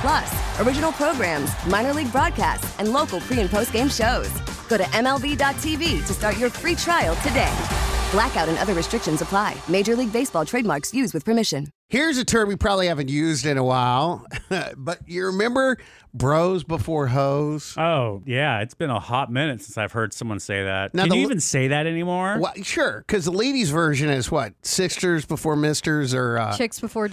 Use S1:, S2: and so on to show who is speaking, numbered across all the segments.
S1: Plus, original programs, minor league broadcasts, and local pre and post game shows. Go to MLB.tv to start your free trial today. Blackout and other restrictions apply. Major League Baseball trademarks used with permission.
S2: Here's a term we probably haven't used in a while, but you remember bros before hoes?
S3: Oh, yeah. It's been a hot minute since I've heard someone say that.
S2: Now
S3: Can
S2: the
S3: you even say that anymore?
S2: Well, sure, because the ladies' version is what? Sisters before misters or. Uh,
S4: Chicks before.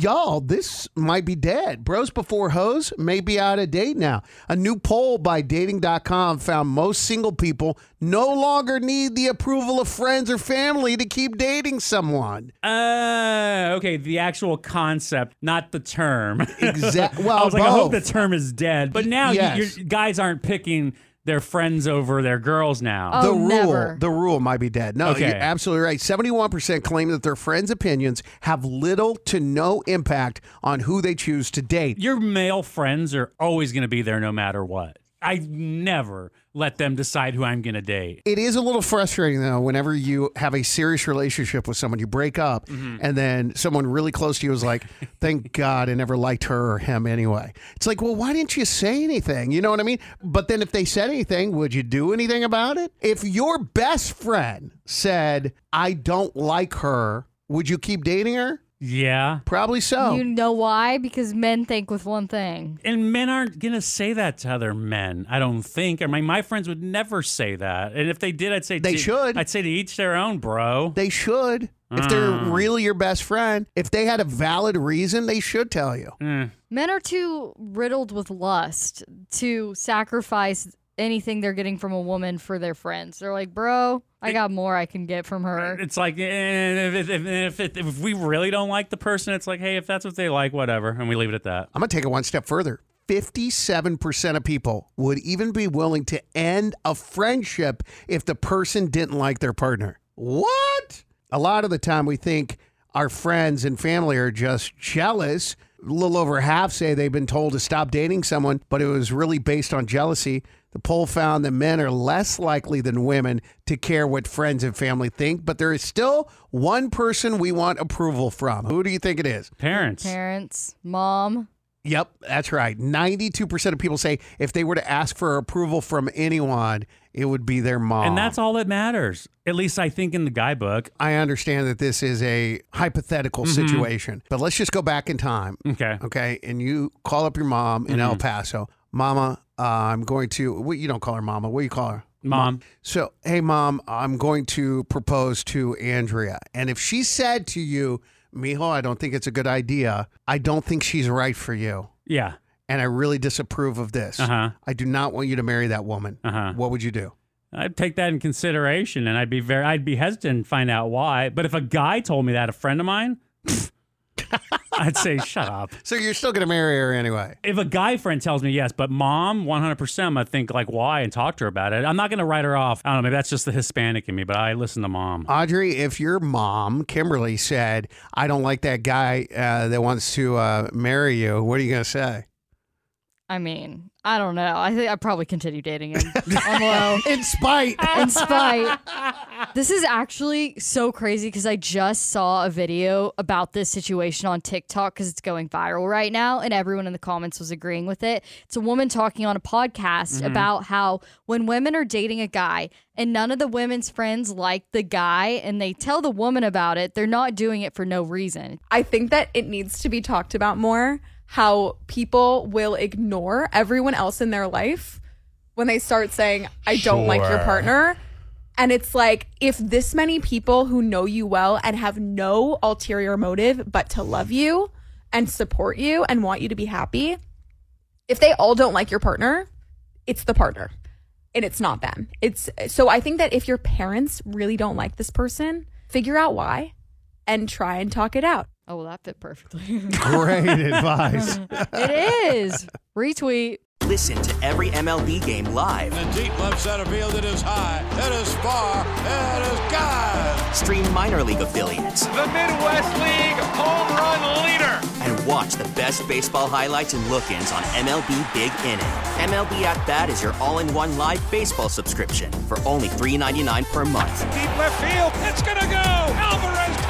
S2: Y'all, this might be dead. Bros before hoes may be out of date now. A new poll by dating.com found most single people no longer need the approval of friends or family to keep dating someone.
S3: Uh, okay. The actual concept, not the term.
S2: Exactly. well,
S3: I was like, I hope the term is dead. But now
S2: Yes.
S3: you guys aren't picking their friends over their girls now.
S4: Oh,
S2: the rule,
S4: never.
S2: the rule might be dead. No,
S3: Okay.
S2: you're absolutely right. Seventy-one percent claim that their friends' opinions have little to no impact on who they choose to date.
S3: Your male friends are always going to be there no matter what. I never let them decide who I'm going to date.
S2: It is a little frustrating though whenever you have a serious relationship with someone, you break up,
S3: Mm-hmm.
S2: and then someone really close to you is like, "Thank God I never liked her or him anyway." It's like, well, why didn't you say anything? You know what I mean? But then if they said anything, would you do anything about it? If your best friend said, "I don't like her," would you keep dating her?
S3: Yeah.
S2: Probably so.
S4: You know why? Because men think with one thing.
S3: And men aren't going to say that to other men, I don't think. I mean, my friends would never say that. And if they did, I'd say
S2: They
S3: to-
S2: should.
S3: I'd say to each their own, bro.
S2: They should. If they're
S3: Mm.
S2: really your best friend, if they had a valid reason, they should tell you.
S3: Mm.
S4: Men are too riddled with lust to sacrifice anything they're getting from a woman for their friends. They're like, bro, I got more I can get from her.
S3: It's like, eh, if, if, if, if, if we really don't like the person, it's like, hey, if that's what they like, whatever. And we leave it at that.
S2: I'm going to take it one step further. 57% of people would even be willing to end a friendship if the person didn't like their partner. What? A lot of the time, we think our friends and family are just jealous. A little over half say they've been told to stop dating someone, but it was really based on jealousy. The poll found that men are less likely than women to care what friends and family think, but there is still one person we want approval from. Who do you think it is?
S3: Parents.
S4: Parents, mom.
S2: Yep, that's right. 92% of people say if they were to ask for approval from anyone, it would be their mom.
S3: And that's all that matters. At least I think in the guy book.
S2: I understand that this is a hypothetical situation, but let's just go back in time.
S3: Okay.
S2: Okay. And you call up your mom in El Paso. Mama, uh, I'm going to, what, you don't call her mama. What do you call her?
S3: Mom.
S2: So, hey, mom, I'm going to propose to Andrea. And if she said to you, Mijo, I don't think it's a good idea, I don't think she's right for you.
S3: Yeah.
S2: and I really disapprove of this.
S3: Uh-huh.
S2: I do not want you to marry that woman.
S3: Uh-huh.
S2: What would you do?
S3: I'd take that in consideration and I'd be very I'd be hesitant to find out why. But if a guy told me that, a friend of mine, I'd say shut up.
S2: So you're still going to marry her anyway.
S3: If a guy friend tells me yes, but mom, 100%, I think like why and talk to her about it. I'm not going to write her off. I don't know, maybe that's just the Hispanic in me, but I listen to mom.
S2: Audrey, if your mom, Kimberly, said, I don't like that guy uh, that wants to uh, marry you, what are you going to say?
S4: I mean, I don't know. I think I'd probably continue dating him on low.
S2: In spite.
S4: in spite. This is actually so crazy because I just saw a video about this situation on TikTok because it's going viral right now, and everyone in the comments was agreeing with it. It's a woman talking on a podcast mm-hmm. about how when women are dating a guy and none of the women's friends like the guy and they tell the woman about it, they're not doing it for no reason.
S5: I think that it needs to be talked about more how people will ignore everyone else in their life when they start saying, I don't like your partner. And it's like, if this many people who know you well and have no ulterior motive but to love you and support you and want you to be happy, if they all don't like your partner, it's the partner and it's not them. It's so I think that if your parents really don't like this person, figure out why and try and talk it out.
S4: Oh, well, that fit perfectly.
S2: Great advice.
S4: it is. Retweet.
S6: Listen to every MLB game live.
S7: In the deep left center field, it is high, it is far, it is God.
S6: Stream minor league affiliates
S7: The Midwest League home run leader.
S6: and watch the best baseball highlights and look-ins on MLB Big Inning. MLB At Bat is your all-in-one live baseball subscription for only $3.99 per month.
S7: Deep left field, it's gonna go. Alvarez ties the game.